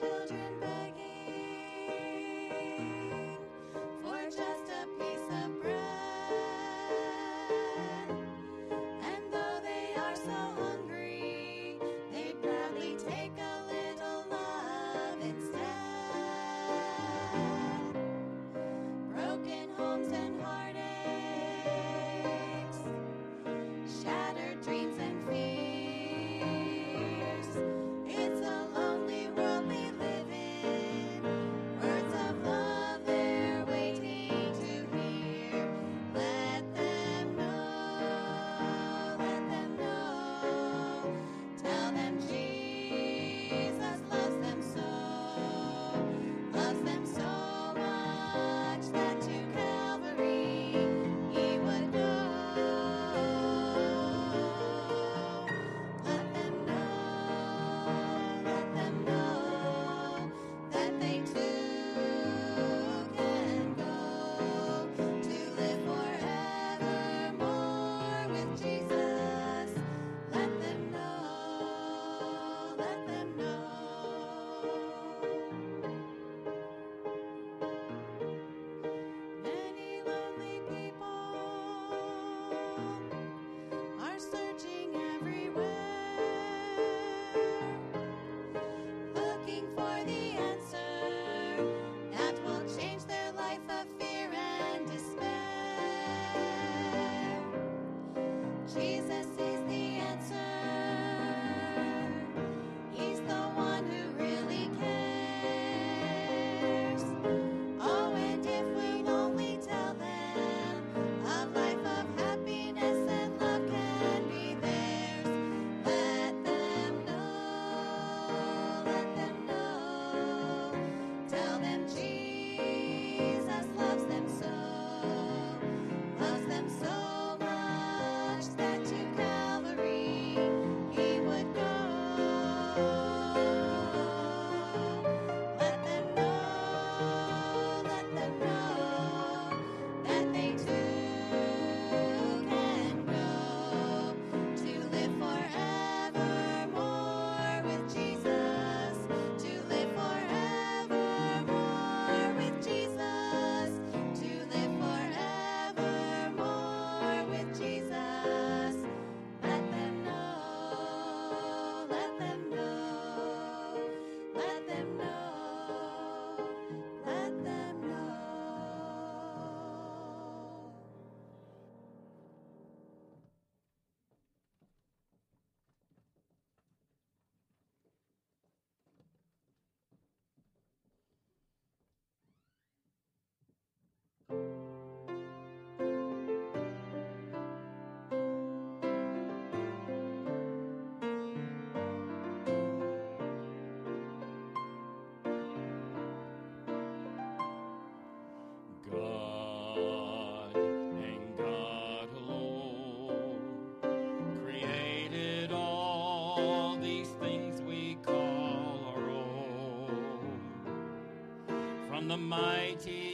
children the mighty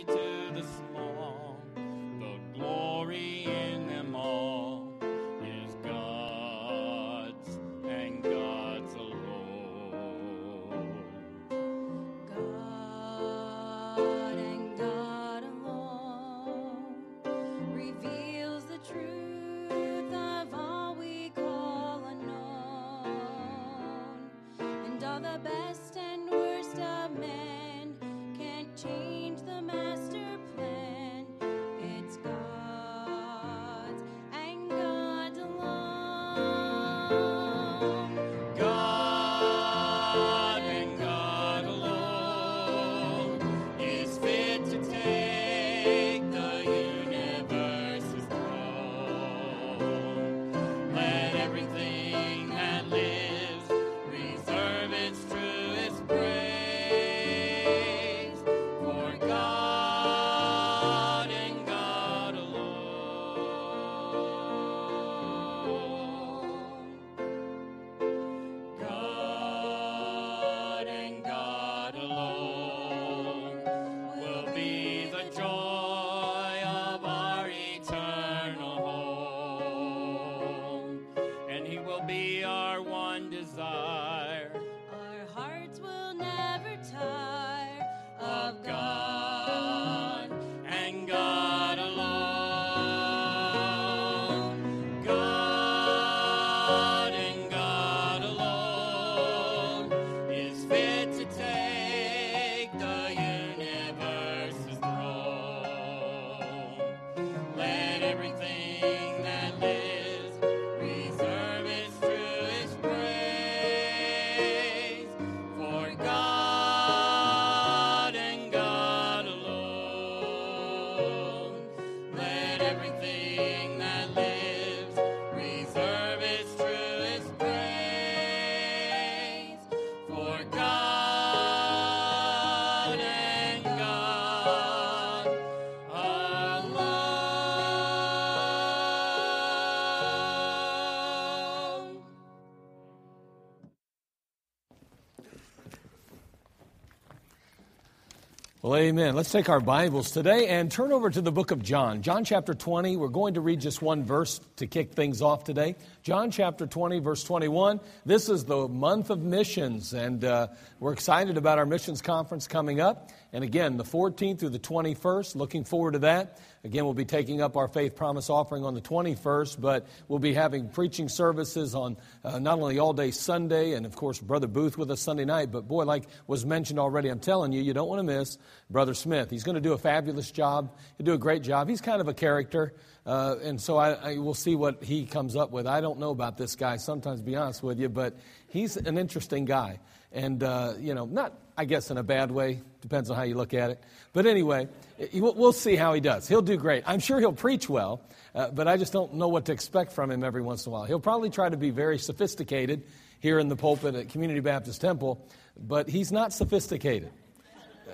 Well, amen. Let's take our Bibles today and turn over to the book of John. John chapter 20. We're going to read just one verse to kick things off today. John chapter 20, verse 21. This is the month of missions, and uh, we're excited about our missions conference coming up. And again, the 14th through the 21st. Looking forward to that. Again, we'll be taking up our faith promise offering on the 21st, but we'll be having preaching services on uh, not only all day Sunday, and of course, Brother Booth with us Sunday night, but boy, like was mentioned already, I'm telling you, you don't want to miss Brother Smith. He's going to do a fabulous job. He'll do a great job. He's kind of a character, uh, and so I, I will see what he comes up with. I don't know about this guy, sometimes, be honest with you, but he's an interesting guy. And, uh, you know, not, I guess, in a bad way. Depends on how you look at it. But anyway, we'll see how he does. He'll do great. I'm sure he'll preach well, uh, but I just don't know what to expect from him every once in a while. He'll probably try to be very sophisticated here in the pulpit at Community Baptist Temple, but he's not sophisticated.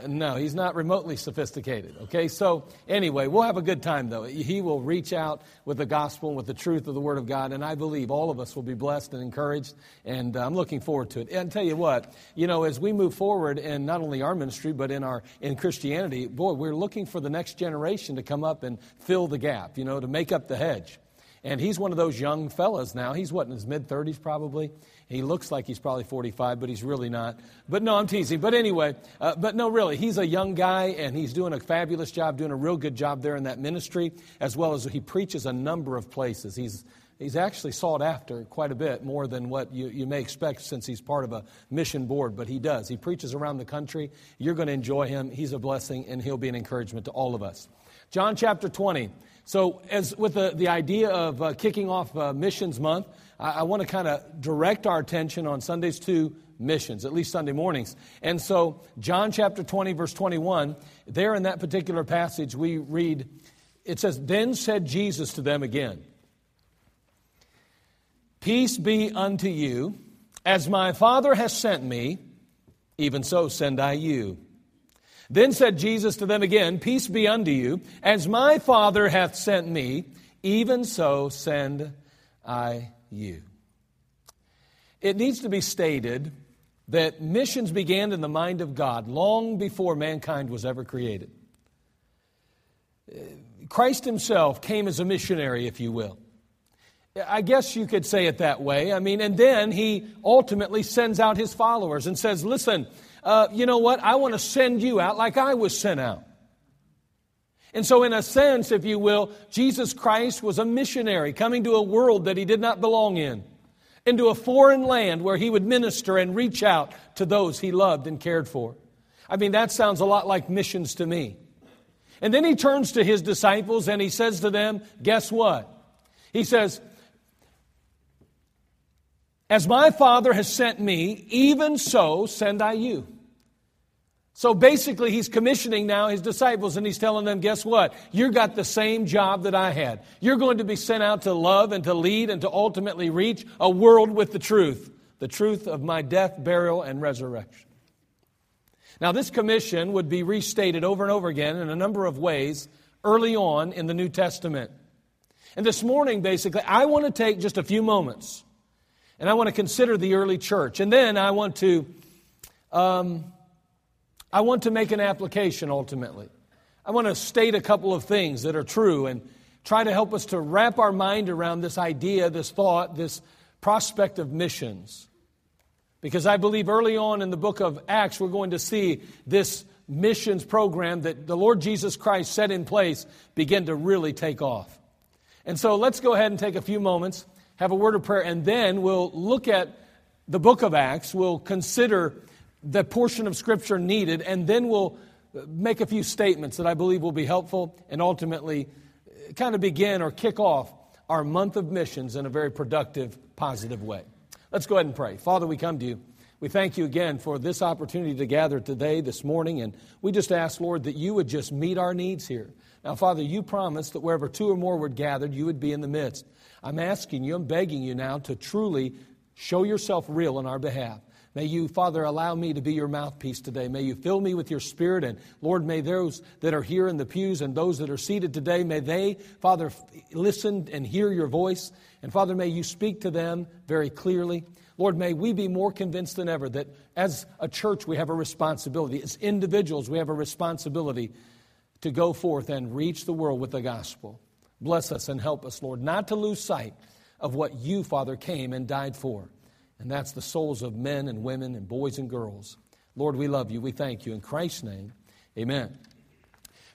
No, he's not remotely sophisticated. Okay, so anyway, we'll have a good time though. He will reach out with the gospel and with the truth of the Word of God, and I believe all of us will be blessed and encouraged, and uh, I'm looking forward to it. And tell you what, you know, as we move forward in not only our ministry but in our in Christianity, boy, we're looking for the next generation to come up and fill the gap. You know, to make up the hedge. And he's one of those young fellas now. He's what, in his mid 30s probably? He looks like he's probably 45, but he's really not. But no, I'm teasing. But anyway, uh, but no, really, he's a young guy and he's doing a fabulous job, doing a real good job there in that ministry, as well as he preaches a number of places. He's He's actually sought after quite a bit more than what you, you may expect since he's part of a mission board, but he does. He preaches around the country. You're going to enjoy him. He's a blessing, and he'll be an encouragement to all of us. John chapter 20. So, as with the, the idea of uh, kicking off uh, Missions Month, I, I want to kind of direct our attention on Sundays to missions, at least Sunday mornings. And so, John chapter 20, verse 21, there in that particular passage, we read, it says, Then said Jesus to them again, Peace be unto you. As my Father has sent me, even so send I you. Then said Jesus to them again, Peace be unto you. As my Father hath sent me, even so send I you. It needs to be stated that missions began in the mind of God long before mankind was ever created. Christ himself came as a missionary, if you will. I guess you could say it that way. I mean, and then he ultimately sends out his followers and says, Listen, uh, you know what? I want to send you out like I was sent out. And so, in a sense, if you will, Jesus Christ was a missionary coming to a world that he did not belong in, into a foreign land where he would minister and reach out to those he loved and cared for. I mean, that sounds a lot like missions to me. And then he turns to his disciples and he says to them, Guess what? He says, As my Father has sent me, even so send I you. So basically, he's commissioning now his disciples and he's telling them, guess what? You've got the same job that I had. You're going to be sent out to love and to lead and to ultimately reach a world with the truth the truth of my death, burial, and resurrection. Now, this commission would be restated over and over again in a number of ways early on in the New Testament. And this morning, basically, I want to take just a few moments and I want to consider the early church. And then I want to. Um, I want to make an application ultimately. I want to state a couple of things that are true and try to help us to wrap our mind around this idea, this thought, this prospect of missions. Because I believe early on in the book of Acts, we're going to see this missions program that the Lord Jesus Christ set in place begin to really take off. And so let's go ahead and take a few moments, have a word of prayer, and then we'll look at the book of Acts. We'll consider the portion of Scripture needed, and then we'll make a few statements that I believe will be helpful and ultimately kind of begin or kick off our month of missions in a very productive, positive way. Let's go ahead and pray. Father, we come to you. We thank you again for this opportunity to gather today, this morning, and we just ask, Lord, that you would just meet our needs here. Now, Father, you promised that wherever two or more were gathered, you would be in the midst. I'm asking you, I'm begging you now to truly show yourself real on our behalf. May you, Father, allow me to be your mouthpiece today. May you fill me with your spirit. And Lord, may those that are here in the pews and those that are seated today, may they, Father, listen and hear your voice. And Father, may you speak to them very clearly. Lord, may we be more convinced than ever that as a church we have a responsibility. As individuals, we have a responsibility to go forth and reach the world with the gospel. Bless us and help us, Lord, not to lose sight of what you, Father, came and died for. And that's the souls of men and women and boys and girls. Lord, we love you. We thank you. In Christ's name, amen.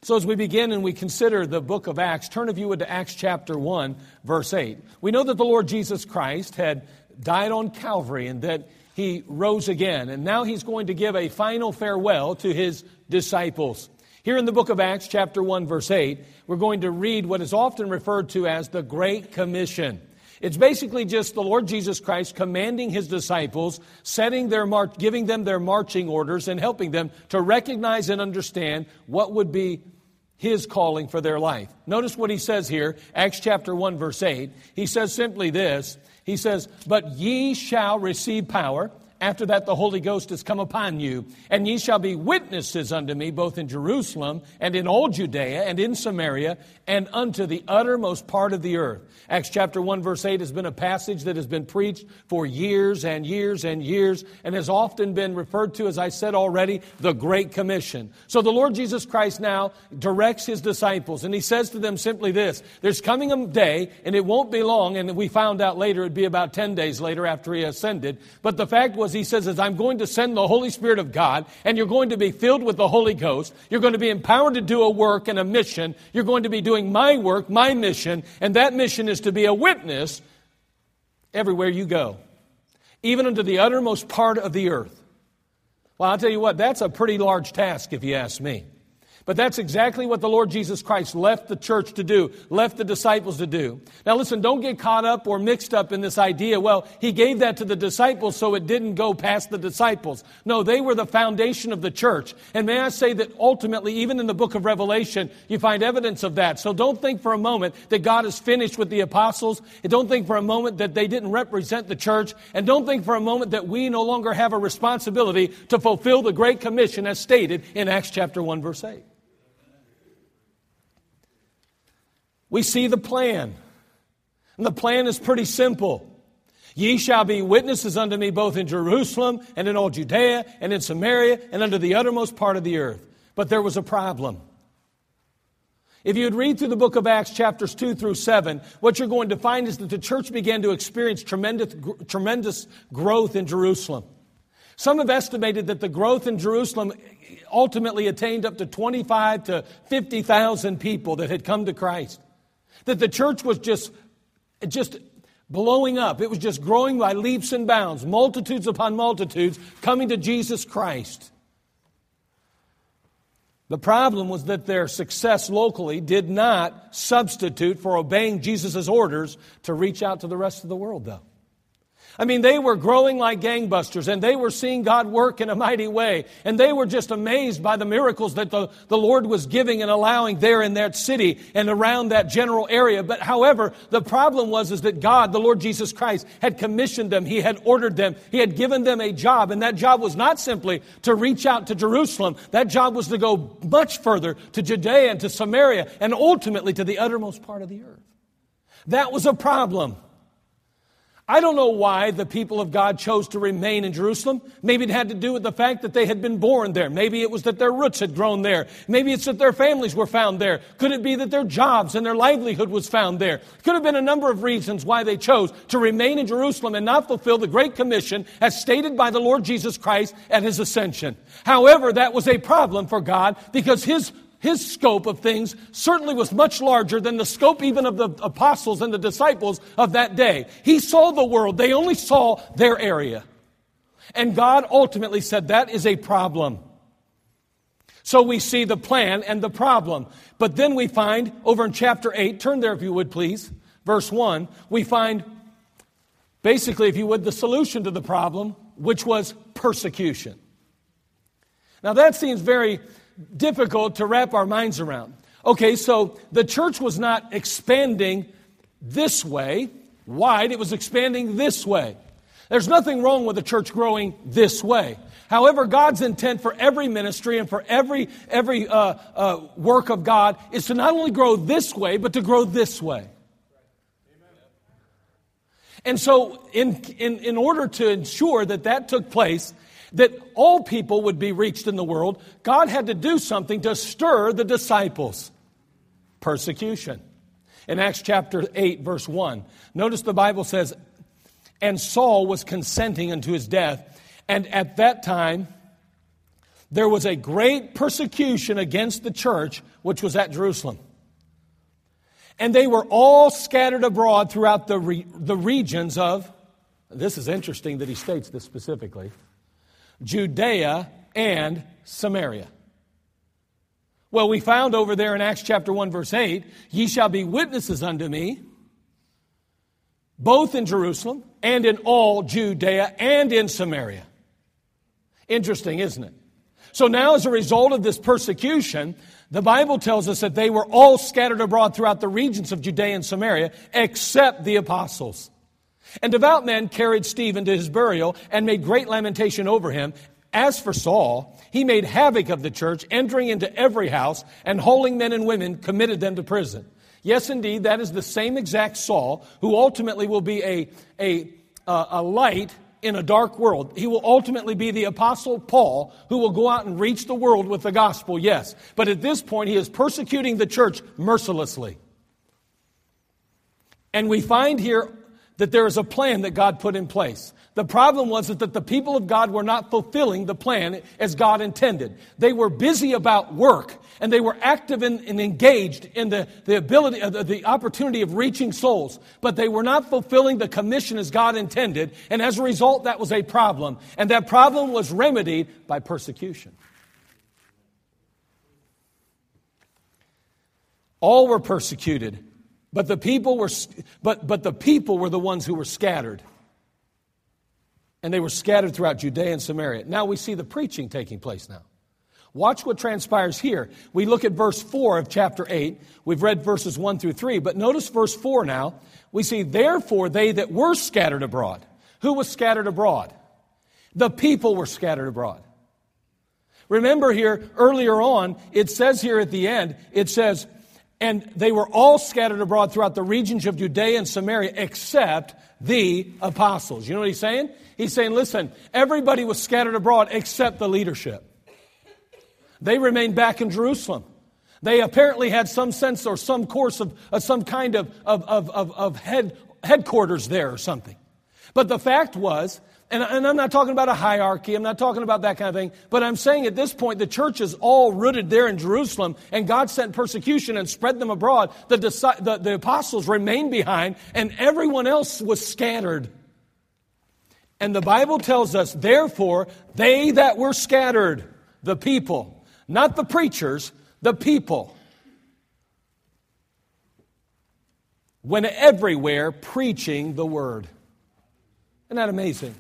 So, as we begin and we consider the book of Acts, turn if you would to Acts chapter 1, verse 8. We know that the Lord Jesus Christ had died on Calvary and that he rose again. And now he's going to give a final farewell to his disciples. Here in the book of Acts, chapter 1, verse 8, we're going to read what is often referred to as the Great Commission. It's basically just the Lord Jesus Christ commanding his disciples, setting their march, giving them their marching orders, and helping them to recognize and understand what would be his calling for their life. Notice what he says here, Acts chapter 1, verse 8. He says simply this He says, But ye shall receive power. After that, the Holy Ghost has come upon you, and ye shall be witnesses unto me both in Jerusalem and in all Judea and in Samaria and unto the uttermost part of the earth. Acts chapter 1, verse 8 has been a passage that has been preached for years and years and years and has often been referred to, as I said already, the Great Commission. So the Lord Jesus Christ now directs his disciples, and he says to them simply this There's coming a day, and it won't be long, and we found out later it'd be about 10 days later after he ascended. But the fact was, he says, is I'm going to send the Holy Spirit of God, and you're going to be filled with the Holy Ghost. You're going to be empowered to do a work and a mission. You're going to be doing my work, my mission, and that mission is to be a witness everywhere you go, even unto the uttermost part of the earth. Well, I'll tell you what, that's a pretty large task if you ask me. But that's exactly what the Lord Jesus Christ left the church to do, left the disciples to do. Now listen, don't get caught up or mixed up in this idea, well, he gave that to the disciples so it didn't go past the disciples. No, they were the foundation of the church. And may I say that ultimately, even in the book of Revelation, you find evidence of that. So don't think for a moment that God is finished with the apostles. And don't think for a moment that they didn't represent the church. And don't think for a moment that we no longer have a responsibility to fulfill the Great Commission as stated in Acts chapter 1, verse 8. We see the plan. And the plan is pretty simple. Ye shall be witnesses unto me both in Jerusalem and in all Judea and in Samaria and unto the uttermost part of the earth. But there was a problem. If you'd read through the book of Acts, chapters 2 through 7, what you're going to find is that the church began to experience tremendous, tremendous growth in Jerusalem. Some have estimated that the growth in Jerusalem ultimately attained up to 25 to 50,000 people that had come to Christ. That the church was just, just blowing up. It was just growing by leaps and bounds, multitudes upon multitudes coming to Jesus Christ. The problem was that their success locally did not substitute for obeying Jesus' orders to reach out to the rest of the world, though. I mean, they were growing like gangbusters and they were seeing God work in a mighty way. And they were just amazed by the miracles that the, the Lord was giving and allowing there in that city and around that general area. But however, the problem was is that God, the Lord Jesus Christ, had commissioned them. He had ordered them. He had given them a job. And that job was not simply to reach out to Jerusalem. That job was to go much further to Judea and to Samaria and ultimately to the uttermost part of the earth. That was a problem. I don't know why the people of God chose to remain in Jerusalem. Maybe it had to do with the fact that they had been born there. Maybe it was that their roots had grown there. Maybe it's that their families were found there. Could it be that their jobs and their livelihood was found there? Could have been a number of reasons why they chose to remain in Jerusalem and not fulfill the Great Commission as stated by the Lord Jesus Christ at his ascension. However, that was a problem for God because his his scope of things certainly was much larger than the scope even of the apostles and the disciples of that day. He saw the world, they only saw their area. And God ultimately said that is a problem. So we see the plan and the problem. But then we find over in chapter 8, turn there if you would please, verse 1, we find basically, if you would, the solution to the problem, which was persecution. Now that seems very difficult to wrap our minds around. Okay, so the church was not expanding this way, wide, it was expanding this way. There's nothing wrong with the church growing this way. However, God's intent for every ministry and for every, every uh, uh, work of God is to not only grow this way, but to grow this way. And so, in, in, in order to ensure that that took place, that all people would be reached in the world, God had to do something to stir the disciples persecution. In Acts chapter 8, verse 1, notice the Bible says, And Saul was consenting unto his death, and at that time there was a great persecution against the church which was at Jerusalem. And they were all scattered abroad throughout the, re- the regions of, this is interesting that he states this specifically, Judea and Samaria. Well, we found over there in Acts chapter 1, verse 8, ye shall be witnesses unto me, both in Jerusalem and in all Judea and in Samaria. Interesting, isn't it? So now, as a result of this persecution, the Bible tells us that they were all scattered abroad throughout the regions of Judea and Samaria, except the apostles. And devout men carried Stephen to his burial and made great lamentation over him. As for Saul, he made havoc of the church, entering into every house and holding men and women, committed them to prison. Yes, indeed, that is the same exact Saul who ultimately will be a, a, uh, a light in a dark world. He will ultimately be the Apostle Paul who will go out and reach the world with the gospel, yes. But at this point, he is persecuting the church mercilessly. And we find here that there is a plan that God put in place. The problem was that the people of God were not fulfilling the plan as God intended. They were busy about work and they were active and, and engaged in the, the ability, uh, the, the opportunity of reaching souls, but they were not fulfilling the commission as God intended. And as a result, that was a problem. And that problem was remedied by persecution. All were persecuted but the people were, but, but the people were the ones who were scattered. And they were scattered throughout Judea and Samaria. Now we see the preaching taking place now. Watch what transpires here. We look at verse 4 of chapter 8. We've read verses 1 through 3, but notice verse 4 now. We see, therefore, they that were scattered abroad. Who was scattered abroad? The people were scattered abroad. Remember here, earlier on, it says here at the end, it says, and they were all scattered abroad throughout the regions of Judea and Samaria except the apostles. You know what he's saying? He's saying, listen, everybody was scattered abroad except the leadership. They remained back in Jerusalem. They apparently had some sense or some course of, of some kind of, of, of, of head, headquarters there or something. But the fact was and, and, I'm not talking about a hierarchy, I'm not talking about that kind of thing, but I'm saying at this point the church is all rooted there in Jerusalem, and God sent persecution and spread them abroad. The, the, the apostles remained behind, and everyone else was scattered. And the Bible tells us, therefore, they that were scattered, the people, not the preachers, the people, went everywhere preaching the word. Isn't that amazing?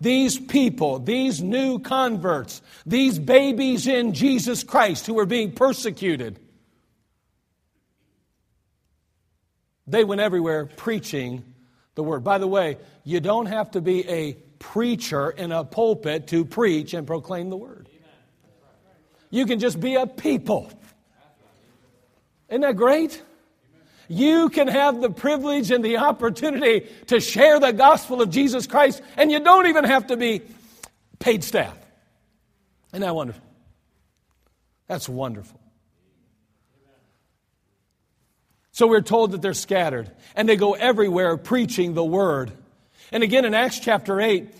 These people, these new converts, these babies in Jesus Christ who were being persecuted, they went everywhere preaching the word. By the way, you don't have to be a preacher in a pulpit to preach and proclaim the word. You can just be a people. Isn't that great? You can have the privilege and the opportunity to share the gospel of Jesus Christ, and you don't even have to be paid staff. Isn't that wonderful? That's wonderful. So we're told that they're scattered and they go everywhere preaching the word. And again in Acts chapter 8,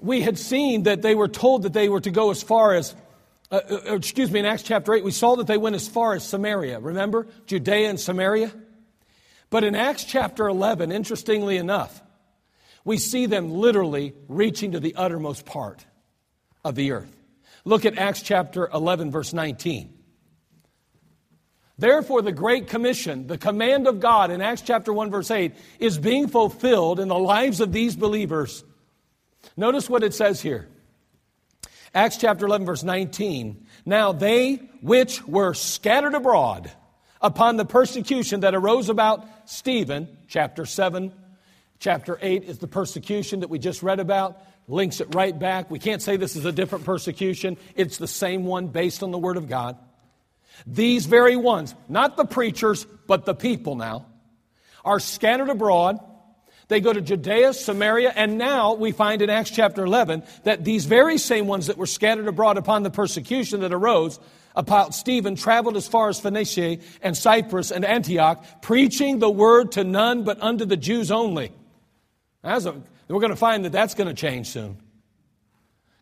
we had seen that they were told that they were to go as far as, uh, uh, excuse me, in Acts chapter 8, we saw that they went as far as Samaria. Remember? Judea and Samaria. But in Acts chapter 11, interestingly enough, we see them literally reaching to the uttermost part of the earth. Look at Acts chapter 11, verse 19. Therefore, the Great Commission, the command of God in Acts chapter 1, verse 8, is being fulfilled in the lives of these believers. Notice what it says here. Acts chapter 11, verse 19. Now they which were scattered abroad upon the persecution that arose about Stephen, chapter 7, Chapter 8 is the persecution that we just read about, links it right back. We can't say this is a different persecution, it's the same one based on the Word of God. These very ones, not the preachers, but the people now, are scattered abroad. They go to Judea, Samaria, and now we find in Acts chapter 11 that these very same ones that were scattered abroad upon the persecution that arose about Stephen traveled as far as Phoenicia and Cyprus and Antioch, preaching the word to none but unto the Jews only. As a, we're going to find that that's going to change soon.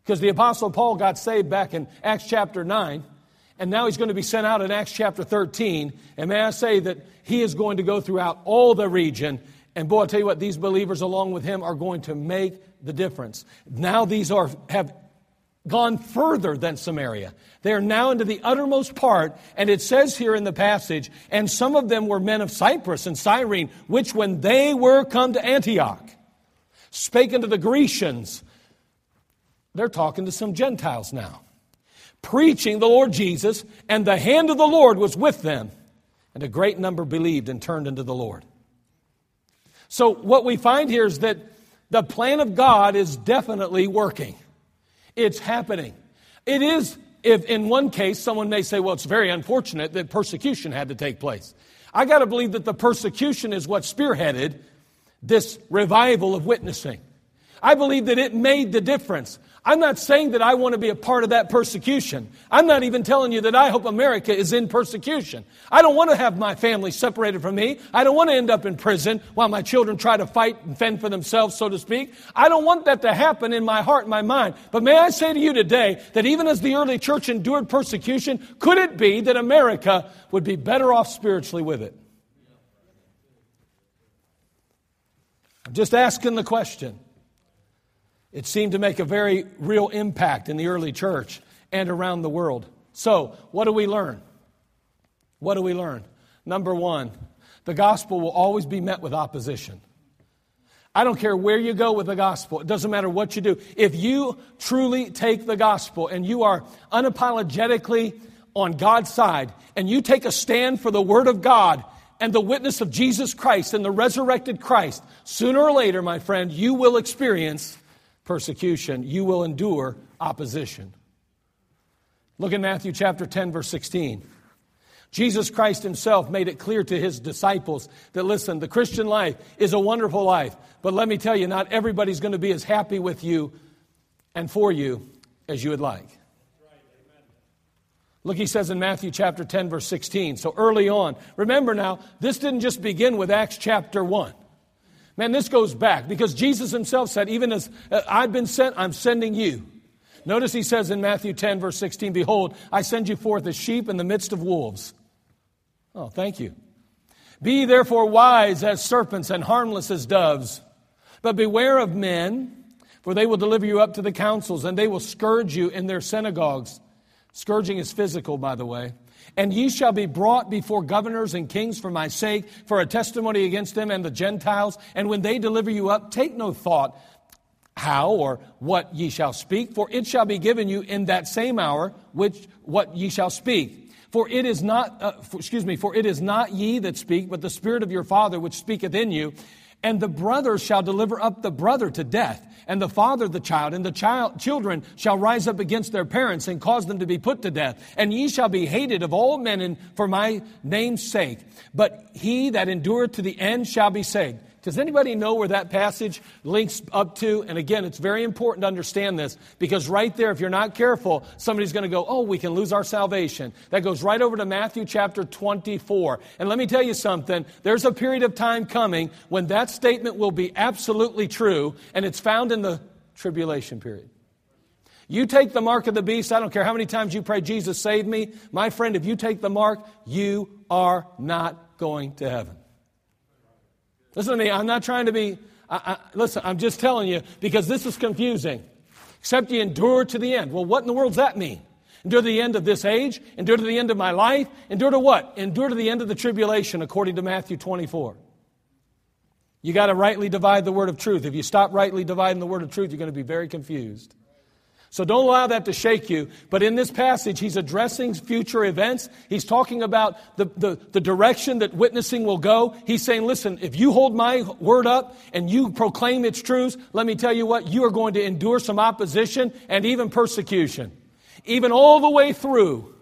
Because the Apostle Paul got saved back in Acts chapter 9, and now he's going to be sent out in Acts chapter 13. And may I say that he is going to go throughout all the region. And boy, I'll tell you what, these believers along with him are going to make the difference. Now these are, have gone further than Samaria. They are now into the uttermost part, and it says here in the passage, and some of them were men of Cyprus and Cyrene, which when they were come to Antioch, spake unto the Grecians. They're talking to some Gentiles now, preaching the Lord Jesus, and the hand of the Lord was with them, and a great number believed and turned unto the Lord. So, what we find here is that the plan of God is definitely working. It's happening. It is, if in one case, someone may say, well, it's very unfortunate that persecution had to take place. I got to believe that the persecution is what spearheaded this revival of witnessing. I believe that it made the difference. I'm not saying that I want to be a part of that persecution. I'm not even telling you that I hope America is in persecution. I don't want to have my family separated from me. I don't want to end up in prison while my children try to fight and fend for themselves, so to speak. I don't want that to happen in my heart and my mind. But may I say to you today that even as the early church endured persecution, could it be that America would be better off spiritually with it? I'm just asking the question. It seemed to make a very real impact in the early church and around the world. So, what do we learn? What do we learn? Number one, the gospel will always be met with opposition. I don't care where you go with the gospel. It doesn't matter what you do. If you truly take the gospel and you are unapologetically on God's side and you take a stand for the word of God and the witness of Jesus Christ and the resurrected Christ, sooner or later, my friend, you will experience persecution, you will endure opposition. Look in Matthew chapter 10, verse 16. Jesus Christ himself made it clear to his disciples that listen, the Christian life is a wonderful life, but let me tell you, not everybody's going to be as happy with you and for you as you would like. Look, he says in Matthew chapter 10, verse 16. So early on, remember now, this didn't just begin with Acts chapter 1. Man, this goes back because Jesus himself said, even as uh, I've been sent, I'm sending you. Notice he says in Matthew 10, verse 16, Behold, I send you forth as sheep in the midst of wolves. Oh, thank you. Be therefore wise as serpents and harmless as doves. But beware of men, for they will deliver you up to the councils, and they will scourge you in their synagogues. Scourging is physical, by the way. And ye shall be brought before governors and kings for my sake, for a testimony against them and the Gentiles. And when they deliver you up, take no thought how or what ye shall speak, for it shall be given you in that same hour which what ye shall speak. For it is not, uh, for, excuse me, for it is not ye that speak, but the Spirit of your Father which speaketh in you. And the brother shall deliver up the brother to death, and the father the child, and the child, children shall rise up against their parents and cause them to be put to death. And ye shall be hated of all men for my name's sake. But he that endureth to the end shall be saved. Does anybody know where that passage links up to? And again, it's very important to understand this because right there, if you're not careful, somebody's going to go, oh, we can lose our salvation. That goes right over to Matthew chapter 24. And let me tell you something. There's a period of time coming when that statement will be absolutely true, and it's found in the tribulation period. You take the mark of the beast, I don't care how many times you pray, Jesus, save me. My friend, if you take the mark, you are not going to heaven. Listen to me, I'm not trying to be, I, I, listen, I'm just telling you because this is confusing. Except you endure to the end. Well, what in the world does that mean? Endure to the end of this age? Endure to the end of my life? Endure to what? Endure to the end of the tribulation, according to Matthew 24. You got to rightly divide the word of truth. If you stop rightly dividing the word of truth, you're going to be very confused. So don't allow that to shake you. But in this passage, he's addressing future events. He's talking about the, the, the, direction that witnessing will go. He's saying, listen, if you hold my word up and you proclaim its truths, let me tell you what, you are going to endure some opposition and even persecution. Even all the way through.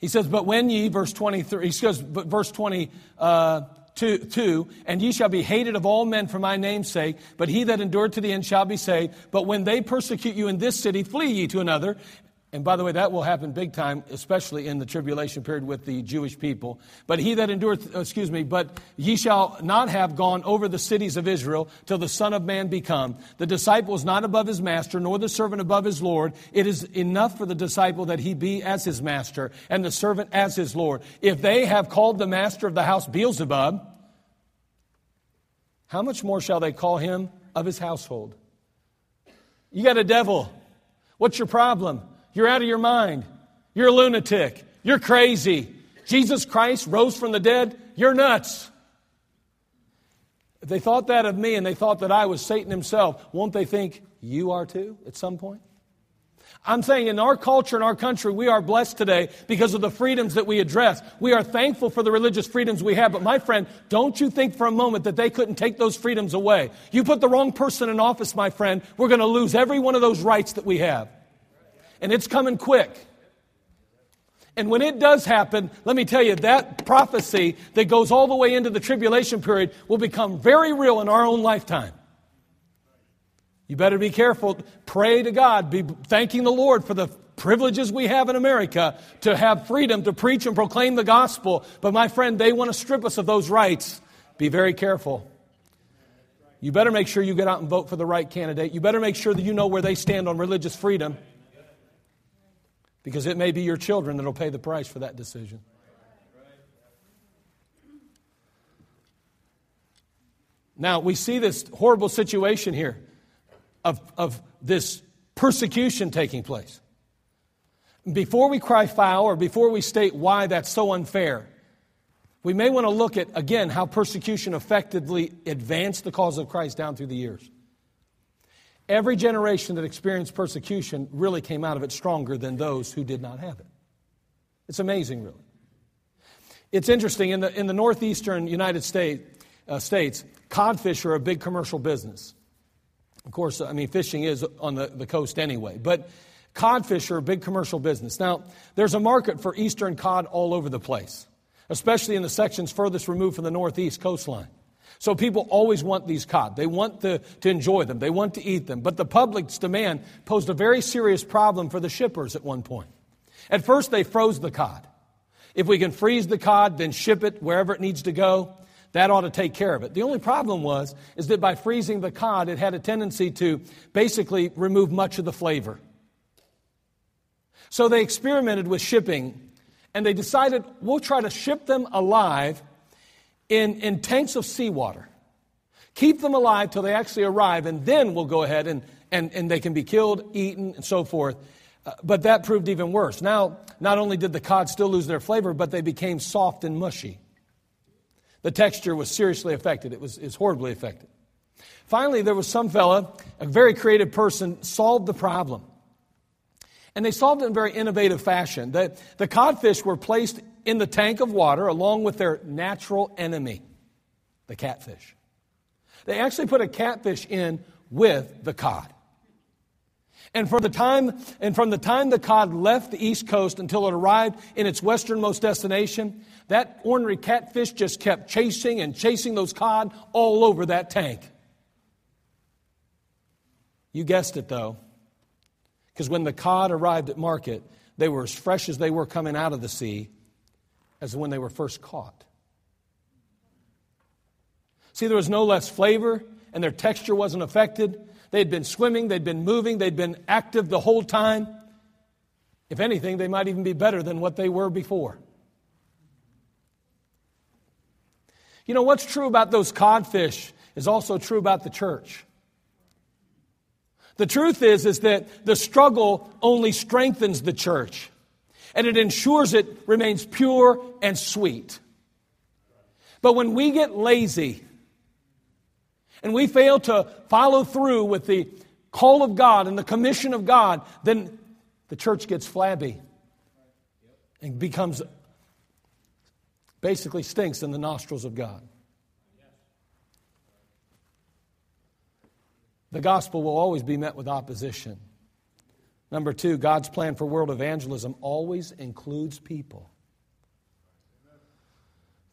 He says, but when ye, verse 23, he says, but verse 20, uh, 2, 2 And ye shall be hated of all men for my name's sake, but he that endured to the end shall be saved. But when they persecute you in this city, flee ye to another. And by the way, that will happen big time, especially in the tribulation period with the Jewish people. But he that endureth, excuse me, but ye shall not have gone over the cities of Israel till the Son of Man be come. The disciple is not above his master, nor the servant above his Lord. It is enough for the disciple that he be as his master, and the servant as his Lord. If they have called the master of the house Beelzebub, how much more shall they call him of his household? You got a devil. What's your problem? You're out of your mind. You're a lunatic. You're crazy. Jesus Christ rose from the dead. You're nuts. If they thought that of me and they thought that I was Satan himself, won't they think you are too at some point? I'm saying in our culture, in our country, we are blessed today because of the freedoms that we address. We are thankful for the religious freedoms we have. But my friend, don't you think for a moment that they couldn't take those freedoms away. You put the wrong person in office, my friend, we're going to lose every one of those rights that we have. And it's coming quick. And when it does happen, let me tell you, that prophecy that goes all the way into the tribulation period will become very real in our own lifetime. You better be careful. Pray to God. Be thanking the Lord for the privileges we have in America to have freedom to preach and proclaim the gospel. But my friend, they want to strip us of those rights. Be very careful. You better make sure you get out and vote for the right candidate. You better make sure that you know where they stand on religious freedom. Because it may be your children that will pay the price for that decision. Now, we see this horrible situation here of, of this persecution taking place. Before we cry foul or before we state why that's so unfair, we may want to look at, again, how persecution effectively advanced the cause of Christ down through the years. Every generation that experienced persecution really came out of it stronger than those who did not have it. It's amazing, really. It's interesting, in the, in the northeastern United States, uh, States, codfish are a big commercial business. Of course, I mean, fishing is on the, the coast anyway, but codfish are a big commercial business. Now, there's a market for eastern cod all over the place, especially in the sections furthest removed from the northeast coastline. So people always want these cod. They want to, to enjoy them. They want to eat them. But the public's demand posed a very serious problem for the shippers at one point. At first, they froze the cod. If we can freeze the cod, then ship it wherever it needs to go. That ought to take care of it. The only problem was is that by freezing the cod, it had a tendency to basically remove much of the flavor. So they experimented with shipping and they decided we'll try to ship them alive in, in tanks of seawater. Keep them alive till they actually arrive, and then we'll go ahead and, and, and they can be killed, eaten, and so forth. Uh, but that proved even worse. Now, not only did the cod still lose their flavor, but they became soft and mushy. The texture was seriously affected, it was, it was horribly affected. Finally, there was some fella, a very creative person, solved the problem. And they solved it in a very innovative fashion. The, the codfish were placed in the tank of water along with their natural enemy, the catfish. They actually put a catfish in with the cod. And from the time and from the time the cod left the east coast until it arrived in its westernmost destination, that ornery catfish just kept chasing and chasing those cod all over that tank. You guessed it though. Because when the cod arrived at market, they were as fresh as they were coming out of the sea as when they were first caught. See, there was no less flavor, and their texture wasn't affected. They had been swimming, they'd been moving, they'd been active the whole time. If anything, they might even be better than what they were before. You know, what's true about those codfish is also true about the church. The truth is, is that the struggle only strengthens the church and it ensures it remains pure and sweet. But when we get lazy and we fail to follow through with the call of God and the commission of God, then the church gets flabby and becomes basically stinks in the nostrils of God. The gospel will always be met with opposition. Number two, God's plan for world evangelism always includes people.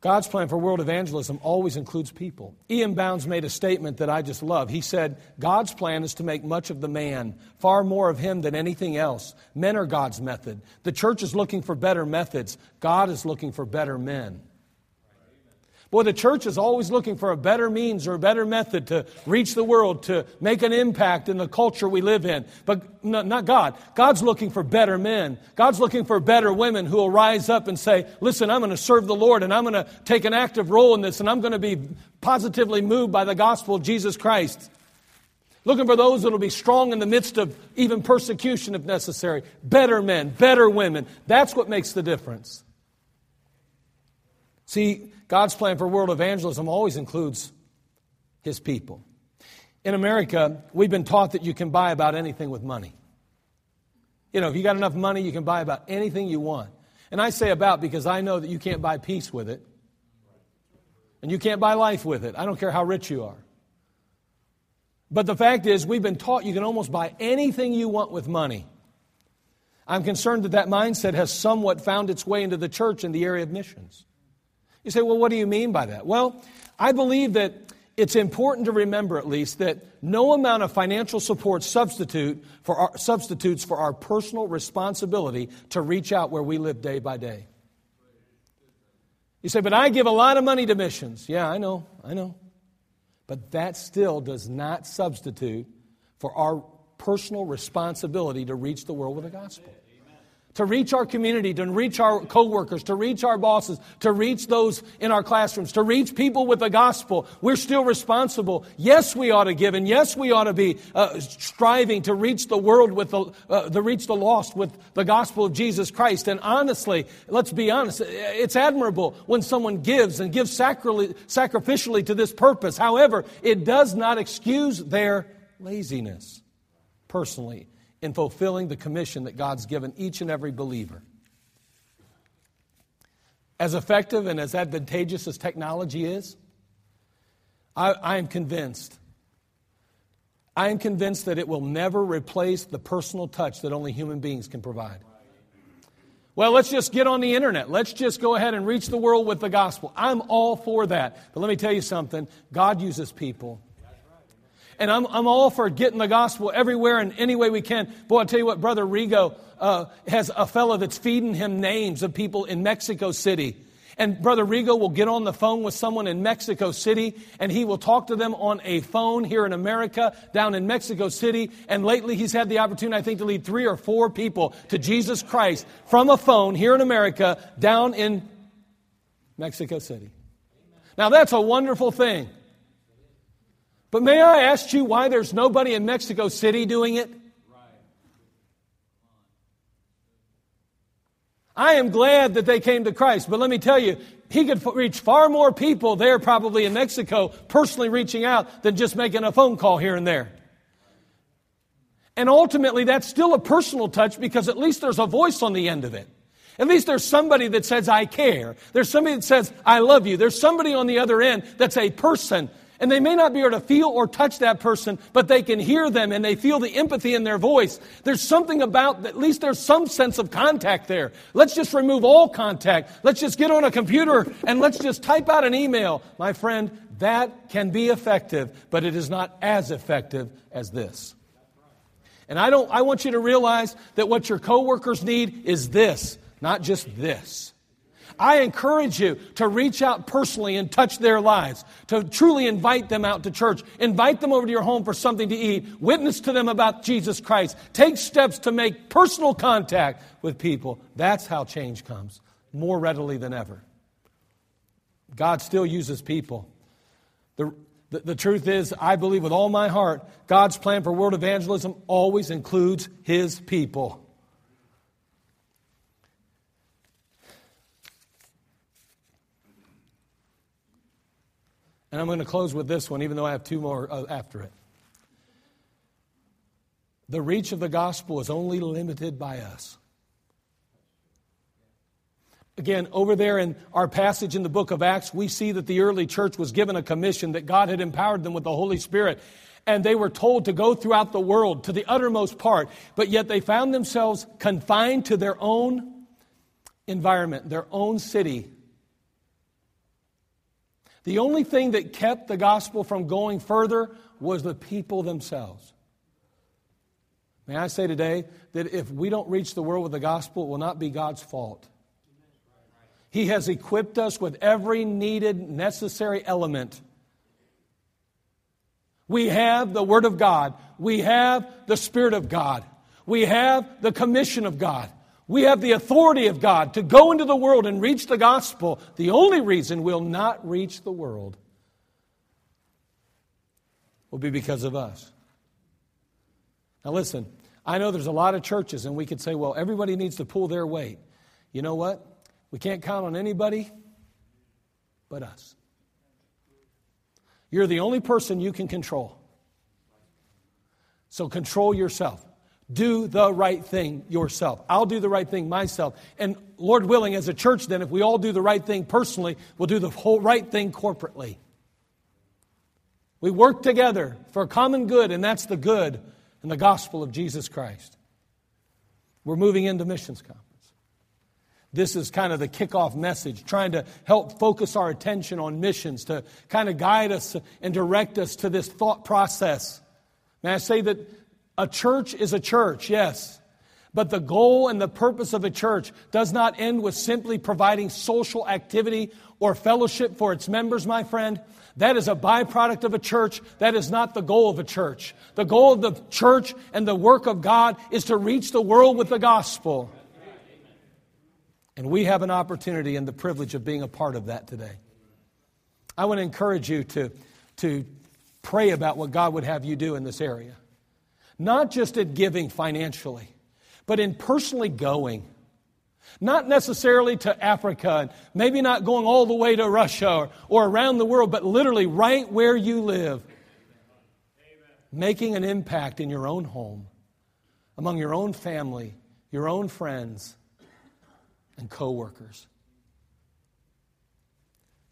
God's plan for world evangelism always includes people. E.M. Bounds made a statement that I just love. He said, God's plan is to make much of the man, far more of him than anything else. Men are God's method. The church is looking for better methods. God is looking for better men. Boy, the church is always looking for a better means or a better method to reach the world, to make an impact in the culture we live in. But not God. God's looking for better men. God's looking for better women who will rise up and say, listen, I'm going to serve the Lord and I'm going to take an active role in this and I'm going to be positively moved by the gospel of Jesus Christ. Looking for those that will be strong in the midst of even persecution if necessary. Better men, better women. That's what makes the difference. See, God's plan for world evangelism always includes his people. In America, we've been taught that you can buy about anything with money. You know, if you got enough money, you can buy about anything you want. And I say about because I know that you can't buy peace with it. And you can't buy life with it. I don't care how rich you are. But the fact is, we've been taught you can almost buy anything you want with money. I'm concerned that that mindset has somewhat found its way into the church in the area of missions. You say, well, what do you mean by that? Well, I believe that it's important to remember, at least, that no amount of financial support substitute for our, substitutes for our personal responsibility to reach out where we live day by day. You say, but I give a lot of money to missions. Yeah, I know, I know. But that still does not substitute for our personal responsibility to reach the world with the gospel to reach our community, to reach our coworkers, to reach our bosses, to reach those in our classrooms, to reach people with the gospel. We're still responsible. Yes, we ought to give, and yes, we ought to be uh, striving to reach the world with the, uh, reach the lost with the gospel of Jesus Christ. And honestly, let's be honest, it's admirable when someone gives and gives sacri- sacrificially to this purpose. However, it does not excuse their laziness. Personally, in fulfilling the commission that God's given each and every believer. As effective and as advantageous as technology is, I, I am convinced. I am convinced that it will never replace the personal touch that only human beings can provide. Well, let's just get on the internet. Let's just go ahead and reach the world with the gospel. I'm all for that. But let me tell you something God uses people and I'm, I'm all for getting the gospel everywhere and any way we can. Boy, I'll tell you what, Brother Rigo uh, has a fellow that's feeding him names of people in Mexico City. And Brother Rigo will get on the phone with someone in Mexico City and he will talk to them on a phone here in America, down in Mexico City. And lately he's had the opportunity, I think, to lead three or four people to Jesus Christ from a phone here in America, down in Mexico City. Now that's a wonderful thing. But may I ask you why there's nobody in Mexico City doing it? I am glad that they came to Christ, but let me tell you, he could reach far more people there, probably in Mexico, personally reaching out, than just making a phone call here and there. And ultimately, that's still a personal touch because at least there's a voice on the end of it. At least there's somebody that says, I care. There's somebody that says, I love you. There's somebody on the other end that's a person and they may not be able to feel or touch that person, but they can hear them and they feel the empathy in their voice. There's something about, at least there's some sense of contact there. Let's just remove all contact. Let's just get on a computer and let's just type out an email. My friend, that can be effective, but it is not as effective as this. And I don't, I want you to realize that what your coworkers need is this, not just this. I encourage you to reach out personally and touch their lives, to truly invite them out to church, invite them over to your home for something to eat, witness to them about Jesus Christ, take steps to make personal contact with people. That's how change comes, more readily than ever. God still uses people. The, the, the, truth is, I believe with all my heart, God's plan for world evangelism always includes His people. And I'm going to close with this one, even though I have two more uh, after it. the reach of the gospel is only limited by us. Again, over there in our passage in the book of Acts, we see that the early church was given a commission that God had empowered them with the Holy Spirit. And they were told to go throughout the world to the uttermost part, but yet they found themselves confined to their own environment, their own city. The only thing that kept the gospel from going further was the people themselves. May I say today that if we don't reach the world with the gospel, it will not be God's fault. He has equipped us with every needed, necessary element. We have the Word of God. We have the Spirit of God. We have the commission of God. We have the authority of God to go into the world and reach the gospel. The only reason we'll not reach the world will be because of us. Now, listen, I know there's a lot of churches, and we could say, well, everybody needs to pull their weight. You know what? We can't count on anybody but us. You're the only person you can control. So control yourself. Do the right thing yourself. I'll do the right thing myself. And Lord willing, as a church, then, if we all do the right thing personally, we'll do the whole right thing corporately. We work together for a common good, and that's the good and the gospel of Jesus Christ. We're moving into missions conference. This is kind of the kickoff message, trying to help focus our attention on missions, to kind of guide us and direct us to this thought process. May I say that a church is a church, yes. But the goal and the purpose of a church does not end with simply providing social activity or fellowship for its members, my friend. That is a byproduct of a church. That is not the goal of a church. The goal of the church and the work of God is to reach the world with the gospel. And we have an opportunity and the privilege of being a part of that today. I want to encourage you to, to pray about what God would have you do in this area. Not just at giving financially, but in personally going. Not necessarily to Africa, and maybe not going all the way to Russia or, or around the world, but literally right where you live. Making an impact in your own home, among your own family, your own friends and coworkers.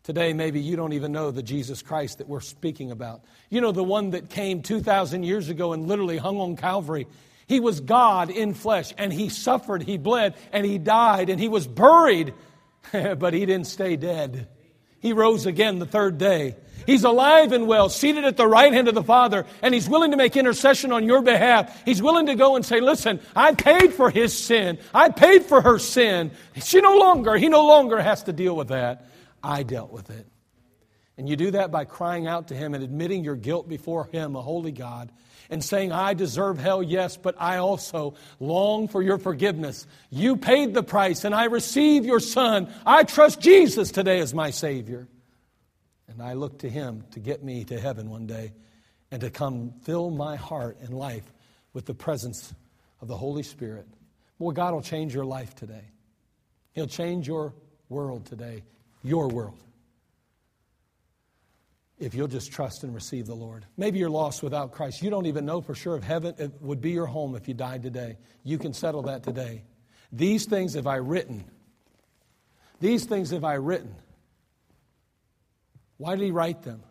Today, maybe you don't even know the Jesus Christ that we're speaking about. You know, the one that came 2,000 years ago and literally hung on Calvary. He was God in flesh, and he suffered, he bled, and he died, and he was buried, but he didn't stay dead. He rose again the third day. He's alive and well, seated at the right hand of the Father, and He's willing to make intercession on your behalf. He's willing to go and say, Listen, I paid for his sin. I paid for her sin. She no longer, he no longer has to deal with that. I dealt with it. And you do that by crying out to Him and admitting your guilt before Him, a holy God, and saying, I deserve hell, yes, but I also long for your forgiveness. You paid the price, and I receive your Son. I trust Jesus today as my Savior. And I look to Him to get me to heaven one day and to come fill my heart and life with the presence of the Holy Spirit. Boy, God will change your life today. He'll change your world today, your world, if you'll just trust and receive the Lord. Maybe you're lost without Christ. You don't even know for sure if heaven would be your home if you died today. You can settle that today. These things have I written. These things have I written why did he write them?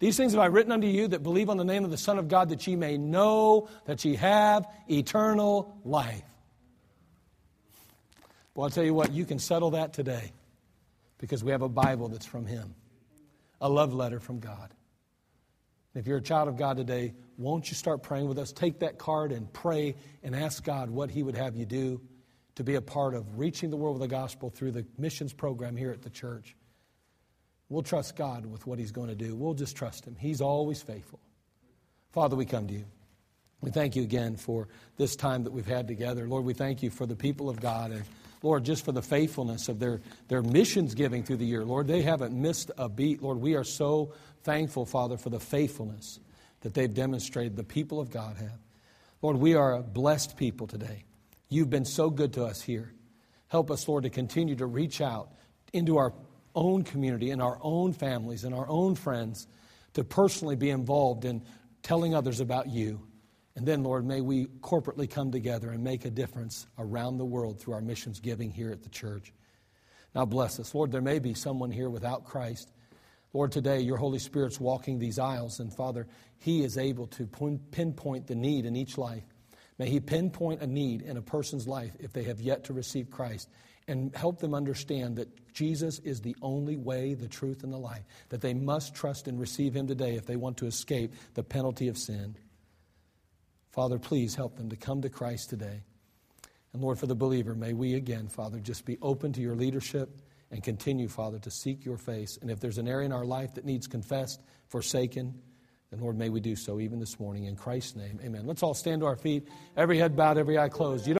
These things have I written unto you that believe on the name of the Son of God, that ye may know that ye have eternal life. Well, I'll tell you what, you can settle that today because we have a Bible that's from Him, a love letter from God. If you're a child of God today, won't you start praying with us? Take that card and pray and ask God what He would have you do to be a part of reaching the world with the gospel through the missions program here at the church. We'll trust God with what He's going to do. We'll just trust Him. He's always faithful. Father, we come to you. We thank you again for this time that we've had together. Lord, we thank you for the people of God and Lord, just for the faithfulness of their, their missions giving through the year. Lord, they haven't missed a beat. Lord, we are so thankful, Father, for the faithfulness that they've demonstrated, the people of God have. Lord, we are a blessed people today. You've been so good to us here. Help us, Lord, to continue to reach out into our own community, in our own families, in our own friends, to personally be involved in telling others about you And then, Lord, may we corporately come together and make a difference around the world through our missions giving here at the church. Now, bless us. Lord, there may be someone here without Christ. Lord, today your Holy Spirit's walking these aisles, and Father, He is able to pinpoint the need in each life. May He pinpoint a need in a person's life if they have yet to receive Christ and help them understand that Jesus is the only way, the truth, and the life, that they must trust and receive Him today if they want to escape the penalty of sin. Father, please help them to come to Christ today. And Lord, for the believer, may we again, Father, just be open to your leadership and continue, Father, to seek your face. And if there's an area in our life that needs confessed, forsaken, then Lord, may we do so even this morning. In Christ's name, amen. Let's all stand to our feet, every head bowed, every eye closed. You